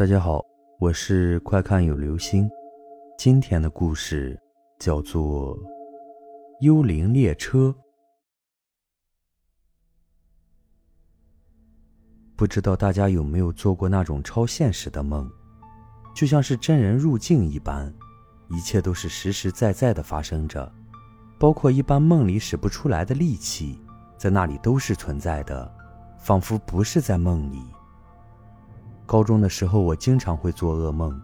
大家好，我是快看有流星。今天的故事叫做《幽灵列车》。不知道大家有没有做过那种超现实的梦，就像是真人入境一般，一切都是实实在在的发生着，包括一般梦里使不出来的力气，在那里都是存在的，仿佛不是在梦里。高中的时候，我经常会做噩梦，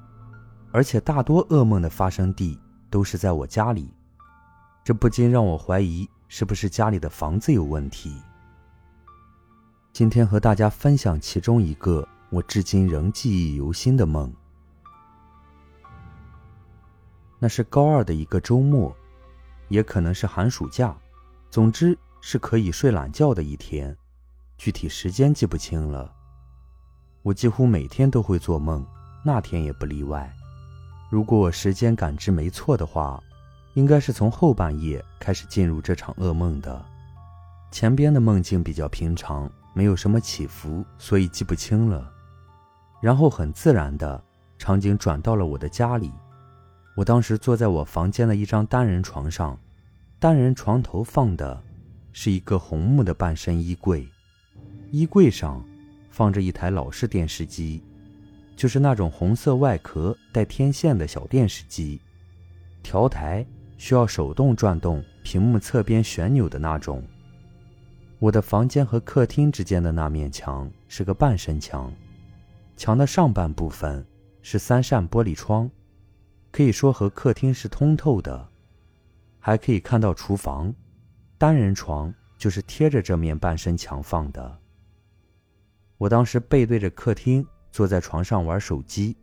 而且大多噩梦的发生地都是在我家里，这不禁让我怀疑是不是家里的房子有问题。今天和大家分享其中一个我至今仍记忆犹新的梦。那是高二的一个周末，也可能是寒暑假，总之是可以睡懒觉的一天，具体时间记不清了。我几乎每天都会做梦，那天也不例外。如果我时间感知没错的话，应该是从后半夜开始进入这场噩梦的。前边的梦境比较平常，没有什么起伏，所以记不清了。然后很自然的，场景转到了我的家里。我当时坐在我房间的一张单人床上，单人床头放的是一个红木的半身衣柜，衣柜上。放着一台老式电视机，就是那种红色外壳带天线的小电视机，调台需要手动转动屏幕侧边旋钮的那种。我的房间和客厅之间的那面墙是个半身墙，墙的上半部分是三扇玻璃窗，可以说和客厅是通透的，还可以看到厨房。单人床就是贴着这面半身墙放的。我当时背对着客厅，坐在床上玩手机，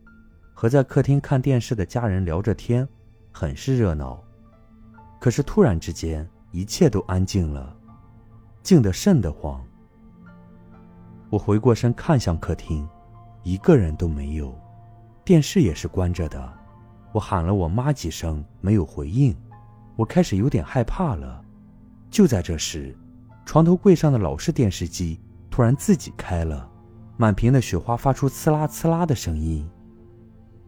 和在客厅看电视的家人聊着天，很是热闹。可是突然之间，一切都安静了，静得瘆得慌。我回过身看向客厅，一个人都没有，电视也是关着的。我喊了我妈几声，没有回应，我开始有点害怕了。就在这时，床头柜上的老式电视机。突然自己开了，满屏的雪花发出刺啦刺啦的声音，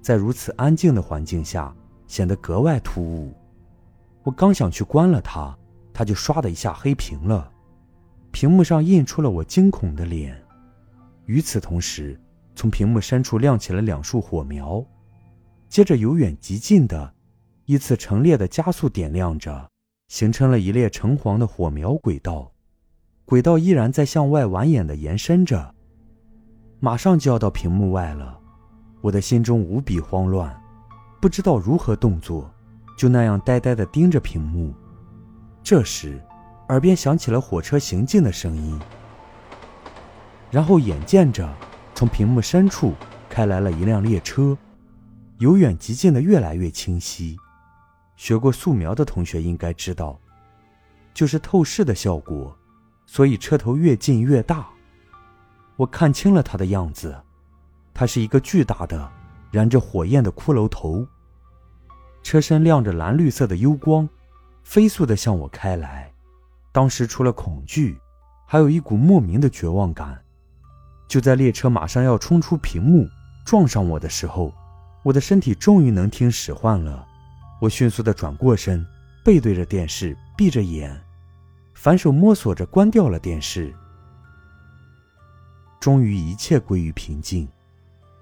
在如此安静的环境下显得格外突兀。我刚想去关了它，它就唰的一下黑屏了，屏幕上印出了我惊恐的脸。与此同时，从屏幕深处亮起了两束火苗，接着由远及近的依次成列的加速点亮着，形成了一列橙黄的火苗轨道。轨道依然在向外蜿蜒的延伸着，马上就要到屏幕外了。我的心中无比慌乱，不知道如何动作，就那样呆呆地盯着屏幕。这时，耳边响起了火车行进的声音，然后眼见着从屏幕深处开来了一辆列车，由远及近的越来越清晰。学过素描的同学应该知道，就是透视的效果。所以车头越近越大，我看清了它的样子，它是一个巨大的、燃着火焰的骷髅头。车身亮着蓝绿色的幽光，飞速地向我开来。当时除了恐惧，还有一股莫名的绝望感。就在列车马上要冲出屏幕，撞上我的时候，我的身体终于能听使唤了。我迅速地转过身，背对着电视，闭着眼。反手摸索着关掉了电视，终于一切归于平静。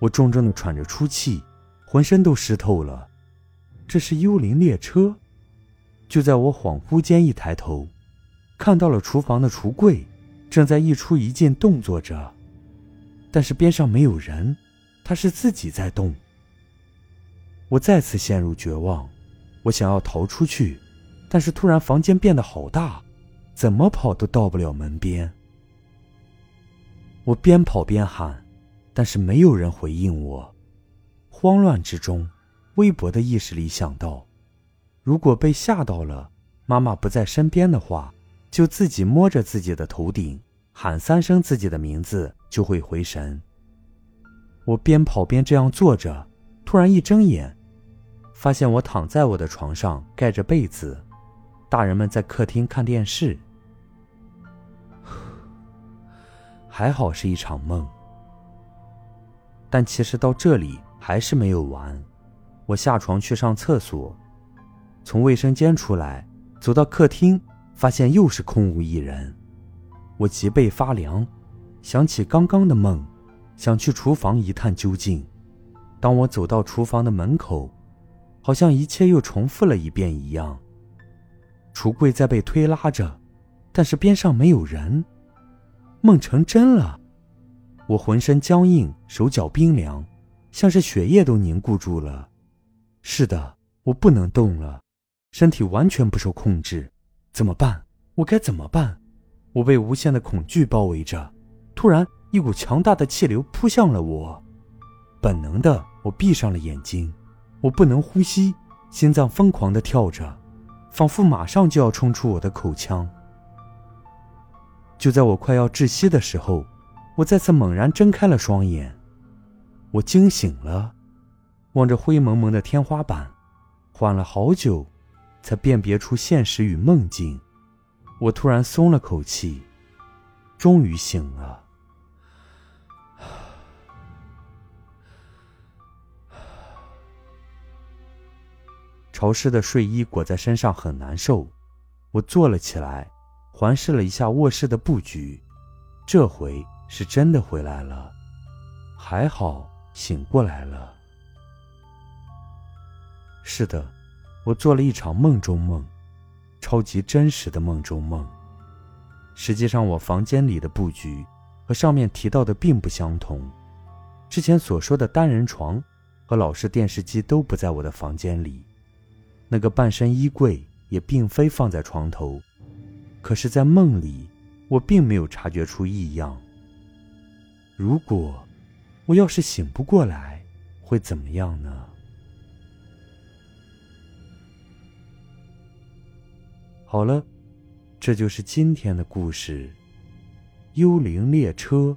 我重重的喘着粗气，浑身都湿透了。这是幽灵列车。就在我恍惚间，一抬头，看到了厨房的橱柜正在一出一进动作着，但是边上没有人，它是自己在动。我再次陷入绝望，我想要逃出去，但是突然房间变得好大。怎么跑都到不了门边。我边跑边喊，但是没有人回应我。慌乱之中，微薄的意识里想到：如果被吓到了，妈妈不在身边的话，就自己摸着自己的头顶，喊三声自己的名字，就会回神。我边跑边这样坐着，突然一睁眼，发现我躺在我的床上，盖着被子。大人们在客厅看电视，还好是一场梦。但其实到这里还是没有完。我下床去上厕所，从卫生间出来，走到客厅，发现又是空无一人。我脊背发凉，想起刚刚的梦，想去厨房一探究竟。当我走到厨房的门口，好像一切又重复了一遍一样。橱柜在被推拉着，但是边上没有人。梦成真了，我浑身僵硬，手脚冰凉，像是血液都凝固住了。是的，我不能动了，身体完全不受控制。怎么办？我该怎么办？我被无限的恐惧包围着。突然，一股强大的气流扑向了我，本能的，我闭上了眼睛。我不能呼吸，心脏疯狂地跳着，仿佛马上就要冲出我的口腔。就在我快要窒息的时候，我再次猛然睁开了双眼。我惊醒了，望着灰蒙蒙的天花板，缓了好久，才辨别出现实与梦境。我突然松了口气，终于醒了。潮湿的睡衣裹在身上很难受，我坐了起来，环视了一下卧室的布局，这回是真的回来了，还好醒过来了。是的，我做了一场梦中梦，超级真实的梦中梦。实际上，我房间里的布局和上面提到的并不相同，之前所说的单人床和老式电视机都不在我的房间里。那个半身衣柜也并非放在床头，可是，在梦里，我并没有察觉出异样。如果我要是醒不过来，会怎么样呢？好了，这就是今天的故事——幽灵列车。